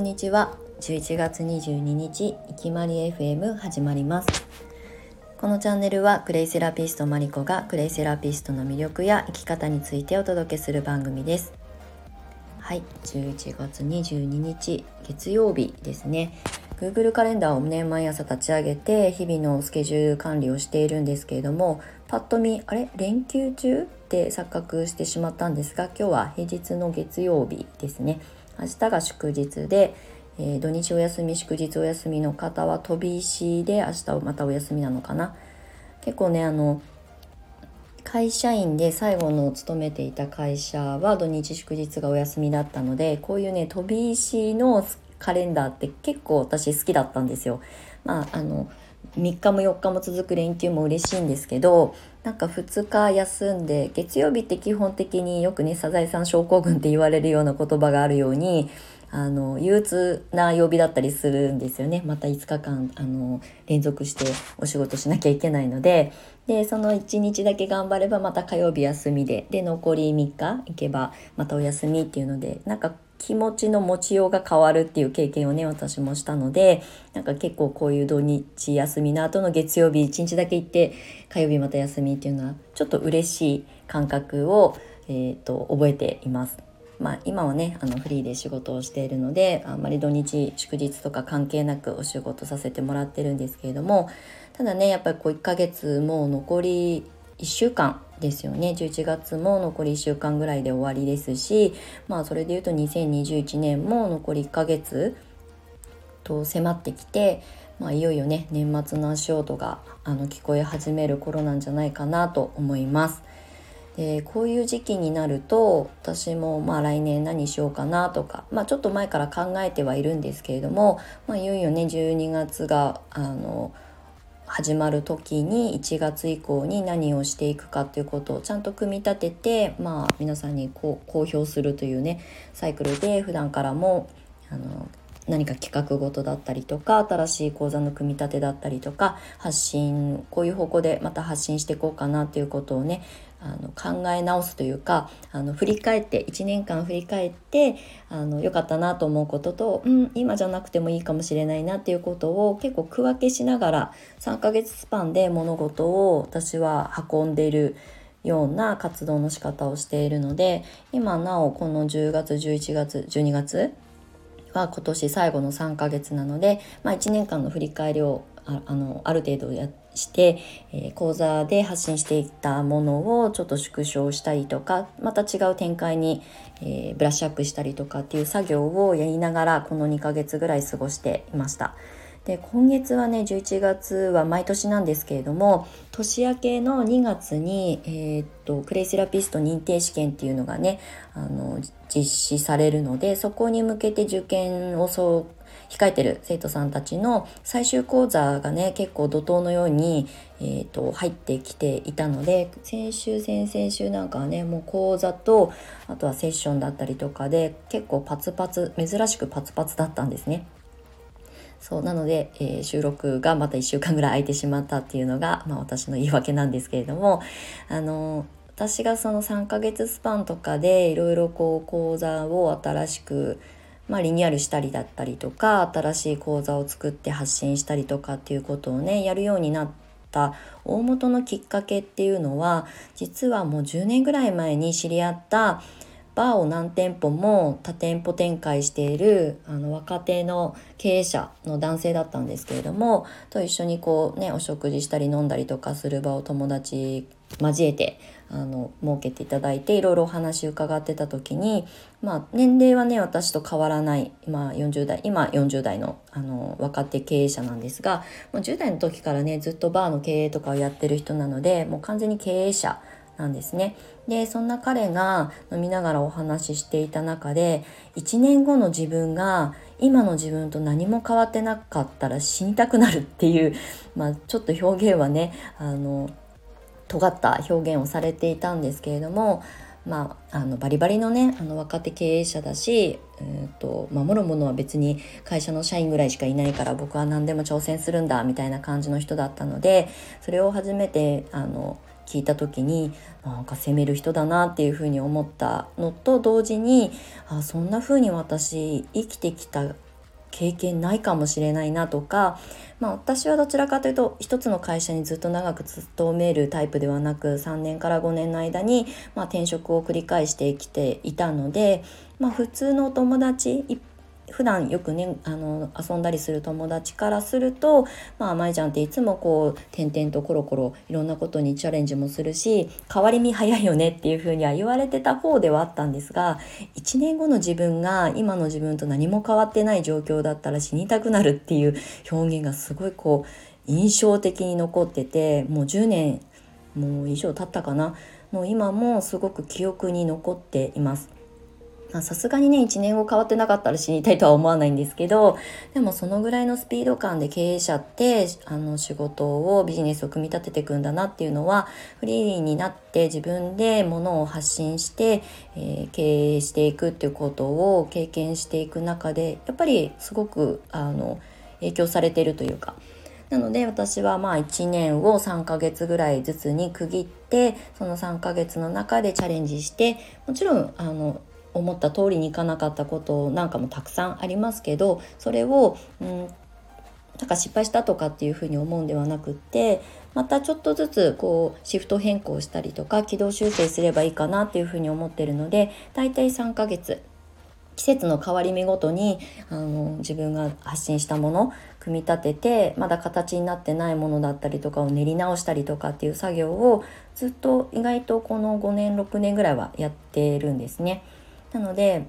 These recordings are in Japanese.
んにちは。11月22日いきまり FM 始まります。このチャンネルはクレイセラピストマリコがクレイセラピストの魅力や生き方についてお届けする番組です。はい11月22日月曜日ですね。Google カレンダーをね毎朝立ち上げて日々のスケジュール管理をしているんですけれどもパッと見あれ？連休中？って錯覚してしまったんですが今日は平日の月曜日ですね。明日が祝日で、えー、土日お休み祝日お休みの方は飛び石で明日またお休みなのかな結構ねあの会社員で最後の勤めていた会社は土日祝日がお休みだったのでこういうね飛び石のカレンダーって結構私好きだったんですよ。まああの3日も4日も続く連休も嬉しいんですけどなんか2日休んで月曜日って基本的によくねサザエさん症候群って言われるような言葉があるようにあの憂鬱な曜日だったりするんですよね。また5日間あの連続してお仕事しなきゃいけないので。でその1日だけ頑張ればまた火曜日休みで。で残り3日行けばまたお休みっていうのでなんか気持ちの持ちようが変わるっていう経験をね私もしたのでなんか結構こういう土日休みの後の月曜日1日だけ行って火曜日また休みっていうのはちょっと嬉しい感覚を、えーと、覚えています。まあ、今はねあのフリーで仕事をしているのであんまり土日祝日とか関係なくお仕事させてもらってるんですけれどもただねやっぱりこう1ヶ月もう残り1週間ですよね11月も残り1週間ぐらいで終わりですしまあそれでいうと2021年も残り1ヶ月と迫ってきて、まあ、いよいよね年末の足音があの聞こえ始める頃なんじゃないかなと思います。でこういう時期になると私もまあ来年何しようかなとか、まあ、ちょっと前から考えてはいるんですけれども、まあ、いよいよね12月があの始まる時に1月以降に何をしていくかっていうことをちゃんと組み立てて、まあ、皆さんにこう公表するというねサイクルで普段からもあの何か企画ごとだったりとか新しい講座の組み立てだったりとか発信こういう方向でまた発信していこうかなということをねあの考え直すというかあの振り返って1年間振り返ってあの良かったなと思うことと、うん、今じゃなくてもいいかもしれないなっていうことを結構区分けしながら3ヶ月スパンで物事を私は運んでいるような活動の仕方をしているので今なおこの10月11月12月は今年最後の3ヶ月なので、まあ、1年間の振り返りをあのある程度やってして、えー、講座で発信していたものをちょっと縮小したりとかまた違う展開に、えー、ブラッシュアップしたりとかっていう作業をやりながらこの2ヶ月ぐらい過ごしていました。で今月はね11月は毎年なんですけれども年明けの2月に、えー、っとクレイセラピスト認定試験っていうのがねあの実施されるのでそこに向けて受験をそう控えてる生徒さんたちの最終講座がね結構怒涛のように、えーと、入ってきていたので先週先々週なんかはねもう講座とあとはセッションだったりとかで結構パツパツ珍しくパツパツだったんですね。そうなので、えー、収録がまた1週間ぐらい空いてしまったっていうのが、まあ、私の言い訳なんですけれどもあの私がその3ヶ月スパンとかでいろいろこう講座を新しくまあ、リニューアルしたりだったりとか新しい講座を作って発信したりとかっていうことをねやるようになった大元のきっかけっていうのは実はもう10年ぐらい前に知り合ったバーを何店舗も多店舗展開しているあの若手の経営者の男性だったんですけれどもと一緒にこうねお食事したり飲んだりとかする場を友達交えてあの設けていただいていろいろお話伺ってた時に、まあ、年齢はね私と変わらない、まあ、40代今40代のあの若手経営者なんですがもう10代の時からねずっとバーの経営とかをやってる人なのでもう完全に経営者なんですね。でそんな彼が飲みながらお話ししていた中で1年後の自分が今の自分と何も変わってなかったら死にたくなるっていう、まあ、ちょっと表現はねあの尖った表現をされていたんですけれども、まあ、あのバリバリのねあの若手経営者だし、えーと、守るものは別に会社の社員ぐらいしかいないから僕は何でも挑戦するんだみたいな感じの人だったのでそれを初めてあの聞いた時になんか責める人だなっていうふうに思ったのと同時にあそんな風に私生きてきた経験ないかもしれないなとか、まあ、私はどちらかというと一つの会社にずっと長く勤めるタイプではなく3年から5年の間に、まあ、転職を繰り返してきていたので、まあ、普通のお友達一普段よくねあの遊んだりする友達からするとまあ舞ちゃんっていつもこう点々とコロコロいろんなことにチャレンジもするし変わり身早いよねっていうふうには言われてた方ではあったんですが1年後の自分が今の自分と何も変わってない状況だったら死にたくなるっていう表現がすごいこう印象的に残っててもう10年もう以上経ったかな？もう今もすごく記憶に残っています。あさすがにね1年後変わってなかったら死にたいとは思わないんですけどでもそのぐらいのスピード感で経営者ってあの仕事をビジネスを組み立てていくんだなっていうのはフリーになって自分で物を発信して、えー、経営していくっていうことを経験していく中でやっぱりすごくあの影響されているというか。なので私はまあ1年を3ヶ月ぐらいずつに区切ってその3ヶ月の中でチャレンジしてもちろんあの思った通りにいかなかったことなんかもたくさんありますけどそれを、うん、なんか失敗したとかっていうふうに思うんではなくってまたちょっとずつこうシフト変更したりとか軌道修正すればいいかなっていうふうに思ってるので大体3ヶ月季節の変わり目ごとにあの自分が発信したもの組み立ててまだ形になってないものだったりとかを練り直したりとかっていう作業をずっと意外とこの5年6年ぐらいはやってるんですね。なので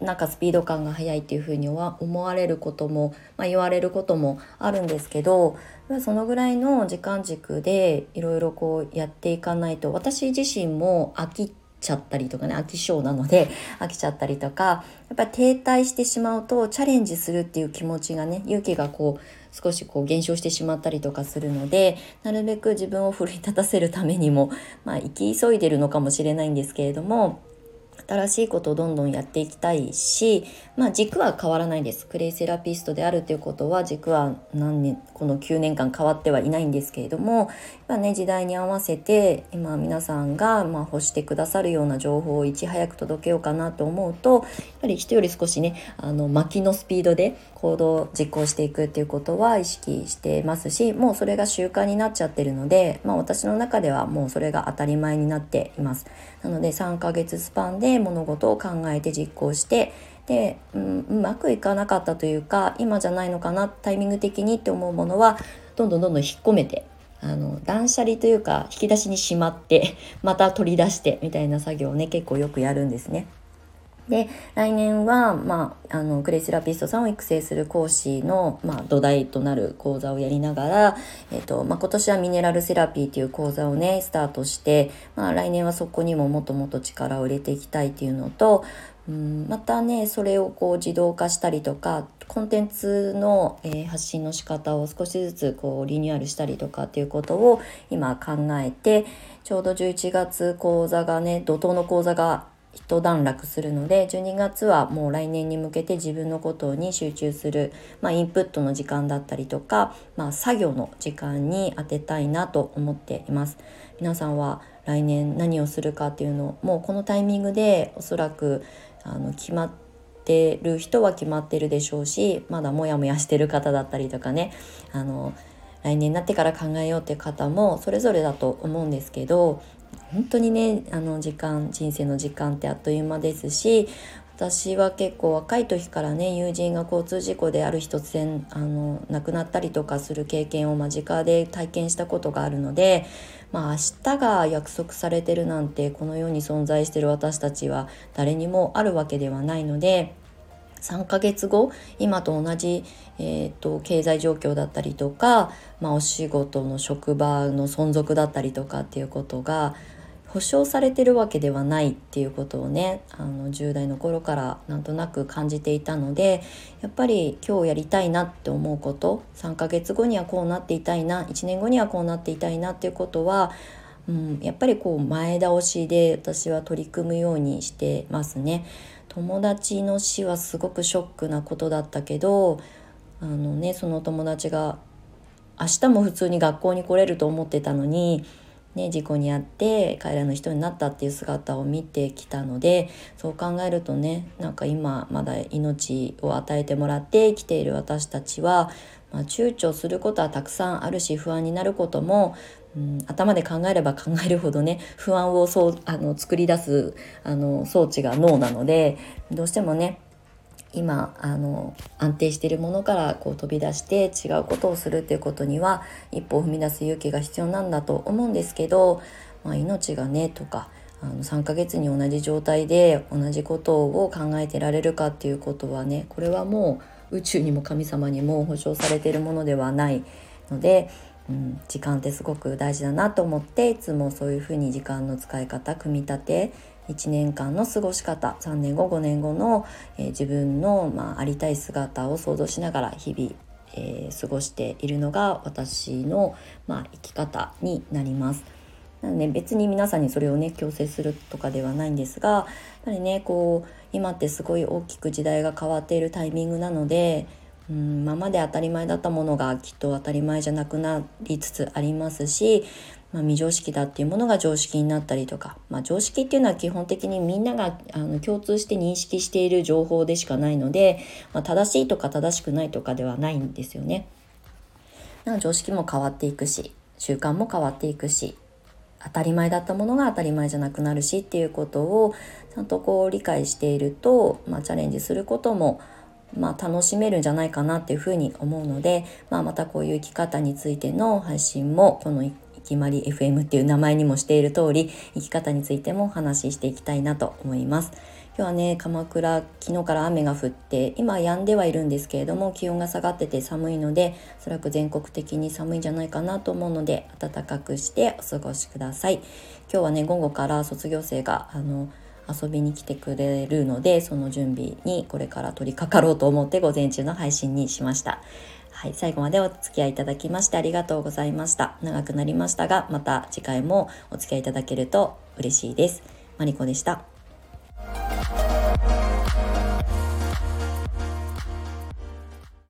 なんかスピード感が速いっていうふうには思われることも、まあ、言われることもあるんですけどそのぐらいの時間軸でいろいろこうやっていかないと私自身も飽きちゃったりとかね飽き性なので 飽きちゃったりとかやっぱり停滞してしまうとチャレンジするっていう気持ちがね勇気がこう少しこう減少してしまったりとかするのでなるべく自分を奮い立たせるためにもまあ生き急いでるのかもしれないんですけれども新しいことをどんどんやっていきたいし、まあ、軸は変わらないですクレイセラピストであるということは軸は何年この9年間変わってはいないんですけれどもやね時代に合わせて今皆さんがま欲してくださるような情報をいち早く届けようかなと思うとやっぱり人より少しねあの巻きのスピードで行動を実行していくっていうことは意識してますしもうそれが習慣になっちゃってるので、まあ、私の中ではもうそれが当たり前になっています。なので3ヶ月スパンで物事を考えて実行してで、うん、うまくいかなかったというか今じゃないのかなタイミング的にって思うものはどんどんどんどん引っ込めてあの断捨離というか引き出しにしまって また取り出してみたいな作業をね結構よくやるんですね。で来年は、まあ、あのクレイセラピストさんを育成する講師の、まあ、土台となる講座をやりながら、えっとまあ、今年はミネラルセラピーという講座をねスタートして、まあ、来年はそこにももっともっと力を入れていきたいっていうのと、うん、またねそれをこう自動化したりとかコンテンツの、えー、発信の仕方を少しずつこうリニューアルしたりとかっていうことを今考えてちょうど11月講座がね怒涛の講座が一段落するので12月はもう来年に向けて自分のことに集中する、まあ、インプットの時間だったりとか、まあ、作業の時間に当てたいなと思っています。皆さんは来年何をするかっていうのをもうこのタイミングでおそらくあの決まってる人は決まってるでしょうしまだモヤモヤしてる方だったりとかねあの来年になってから考えようっていう方もそれぞれだと思うんですけど本当にねあの時間人生の時間ってあっという間ですし私は結構若い時からね友人が交通事故である日突然あの亡くなったりとかする経験を間近で体験したことがあるので、まあ、明日が約束されてるなんてこの世に存在してる私たちは誰にもあるわけではないので。3ヶ月後今と同じ、えーと、経済状況だったりとか、まあ、お仕事の職場の存続だったりとかっていうことが保証されてるわけではないっていうことをねあの10代の頃からなんとなく感じていたのでやっぱり今日やりたいなって思うこと3ヶ月後にはこうなっていたいな1年後にはこうなっていたいなっていうことは、うん、やっぱりこう前倒しで私は取り組むようにしてますね。友達の死はすごくショックなことだったけどあのねその友達が明日も普通に学校に来れると思ってたのにね、事故に遭って帰らぬ人になったっていう姿を見てきたのでそう考えるとねなんか今まだ命を与えてもらって生きている私たちは、まあ、躊躇することはたくさんあるし不安になることも、うん、頭で考えれば 考えるほどね不安をそうあの作り出すあの装置が脳なのでどうしてもね今あの安定しているものからこう飛び出して違うことをするっていうことには一歩を踏み出す勇気が必要なんだと思うんですけど、まあ、命がねとかあの3ヶ月に同じ状態で同じことを考えてられるかっていうことはねこれはもう宇宙にも神様にも保証されているものではないので、うん、時間ってすごく大事だなと思っていつもそういうふうに時間の使い方組み立て1年間の過ごし方3年後5年後の、えー、自分の、まあ、ありたい姿を想像しながら日々、えー、過ごしているのが私の、まあ、生き方になります。なので別に皆さんにそれをね強制するとかではないんですがやっぱりねこう今ってすごい大きく時代が変わっているタイミングなのでうん今まで当たり前だったものがきっと当たり前じゃなくなりつつありますしまあ、未常識だっていうものが常識になったりとか、まあ、常識っていうのは基本的にみんながあの共通して認識している情報でしかないので、まあ、正しいとか正しくないとかではないんですよね。なんか常識も変わっていくし習慣も変わっていくし当たり前だったものが当たり前じゃなくなるしっていうことをちゃんとこう理解していると、まあ、チャレンジすることもまあ、楽しめるんじゃないかなっていうふうに思うので、まあ、またこういう生き方についての配信もこの決まり FM っていう名前にもしている通り生き方についてもお話ししていきたいなと思います。今日はね鎌倉昨日から雨が降って今止んではいるんですけれども気温が下がってて寒いのでおそらく全国的に寒いんじゃないかなと思うので暖かくしてお過ごしください今日はね午後から卒業生があの遊びに来てくれるのでその準備にこれから取り掛かろうと思って午前中の配信にしましたはい、最後までお付き合いいただきましてありがとうございました。長くなりましたが、また次回もお付き合いいただけると嬉しいです。マリコでした。